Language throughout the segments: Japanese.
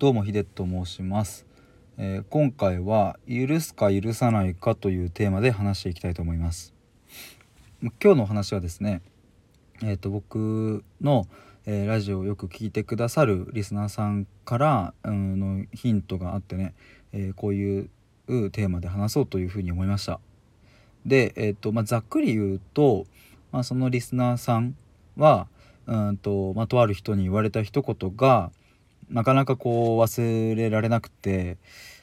どうもヒデと申します、えー、今回は許すか許さないかというテーマで話していきたいと思います。今日のお話はですねえっ、ー、と僕の、えー、ラジオをよく聞いてくださるリスナーさんから、うん、のヒントがあってね、えこういうテーマで話そうというふうに思いました。でえっ、とまあ、ざっくり言うと、まあ、そのリスナーさんはうんと、まあ、とある人に言われた一言がなかなかこう忘れられなくて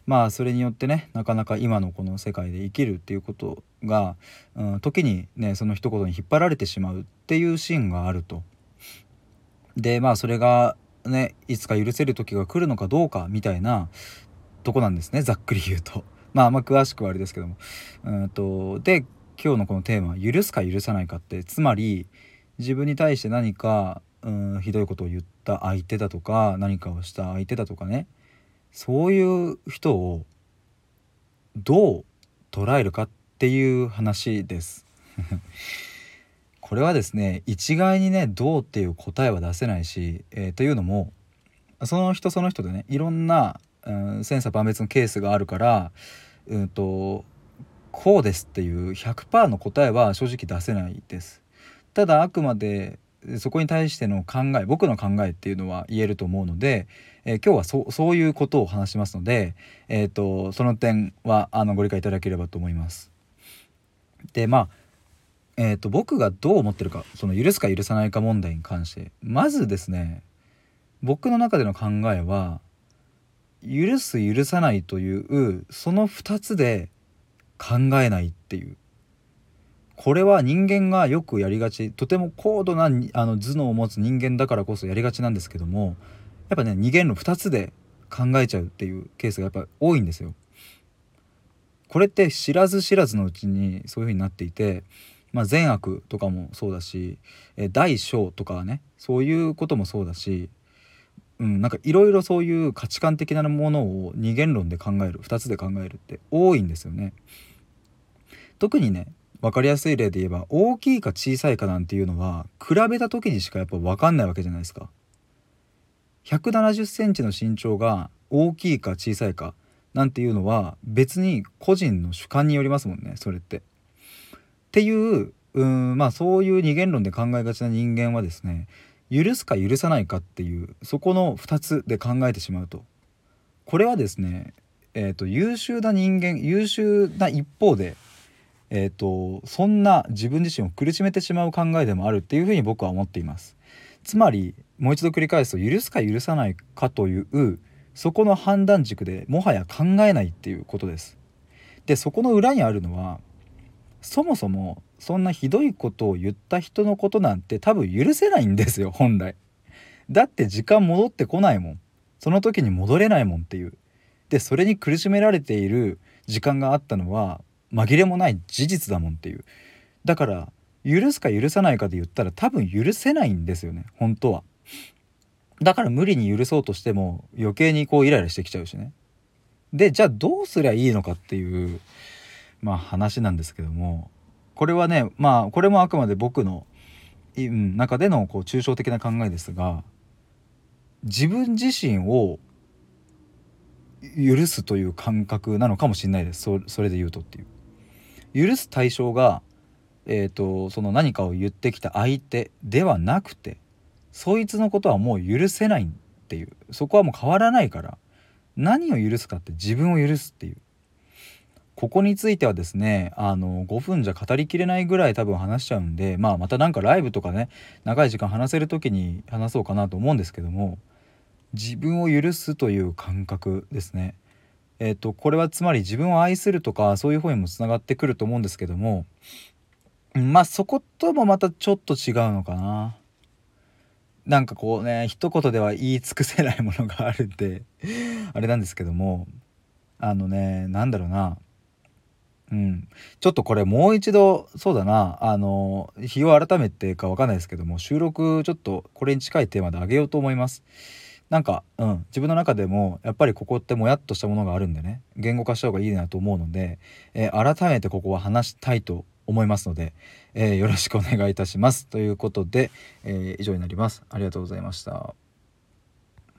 まあそれによってねなかなか今のこの世界で生きるっていうことが、うん、時にねその一言に引っ張られてしまうっていうシーンがあると。でまあそれがねいつか許せる時が来るのかどうかみたいなとこなんですねざっくり言うと。まああんま詳しくはあれですけども。うんとで今日のこのテーマ「許すか許さないか」ってつまり自分に対して何かうんひどいことを言った相手だとか何かをした相手だとかねそういう人をどう捉えるかっていう話です。これはですね一概にねどうっていう答えは出せないし、えー、というのもその人その人でねいろんな、うん、千差万別のケースがあるから、うんとこうですっていう100%の答えは正直出せないです。ただあくまでそこに対しての考え僕の考えっていうのは言えると思うので、えー、今日はそそういうことを話しますので、えーと、その点はあのご理解いただければと思います。でまあえーと、僕がどう思ってるかその許すか許さないか問題に関してまずですね僕の中での考えは許す許さないというその2つで考えないっていうこれは人間がよくやりがちとても高度なあの頭脳を持つ人間だからこそやりがちなんですけどもやっぱね二元論2つで考えちゃうっていうケースがやっぱ多いんですよ。これって知らず知らずのうちにそういう風になっていて、まあ、善悪とかもそうだし大小とかねそういうこともそうだし、うん、なんかいろいろそういう価値観的なものを二元論で考える2つで考えるって多いんですよね。特にね分かりやすい例で言えば大きいか小さいかなんていうのは比べた時にしかやっぱ分かんないわけじゃないですか。170センチの身長が大きいか小さいかなんていうのは別に個人の主観によりますもんねそれって。っていううんまあそういう二元論で考えがちな人間はですね許すか許さないかっていうそこの2つで考えてしまうとこれはですねえーと優秀な人間優秀な一方でえーと、そんな自分自身を苦しめてしまう考えでもあるっていうふうに僕は思っています。つまりもう一度繰り返すと許すか許さないかというそこの判断軸でもはや考えないっていうことです。でそこの裏にあるのはそもそもそんなひどいことを言った人のことなんて多分許せないんですよ本来。だって時間戻ってこないもん。その時に戻れないもんっていう。でそれに苦しめられている時間があったのは紛れもない事実だもんっていう。だから許すか許さないかで言ったら多分許せないんですよね。本当は。だから無理に許そうとしても余計にこうイライラしてきちゃうしね。でじゃあどうすりゃいいのかっていうまあ話なんですけども。これはねまあこれもあくまで僕の中でのこう抽象的な考えですが自分自身を許すという感覚なのかもしれないです。それで言うとっていう。許す対象が、えーと、その何かを言ってきた相手ではなくてそいつのことはもう許せないっていうそこはもう変わらないから何を許すかって自分を許すっていうここについてはですねあの5分じゃ語りきれないぐらい多分話しちゃうんでまあまた何かライブとかね長い時間話せる時に話そうかなと思うんですけども自分を許すという感覚ですね。えーと、これはつまり自分を愛するとかそういう方にもつながってくると思うんですけどもまあそこともまたちょっと違うのかな。なんかこうね一言では言い尽くせないものがあるんであれなんですけどもあのねなんだろうなうんちょっとこれもう一度そうだなあの日を改めてか分かんないですけども収録ちょっとこれに近いテーマであげようと思います。なんか、うん、自分の中でもやっぱりここってもやっとしたものがあるんでね言語化した方がいいなと思うので、えー、改めてここは話したいと思いますので、えー、よろしくお願いいたします。ということで、えー、以上になります。ありがとうございました。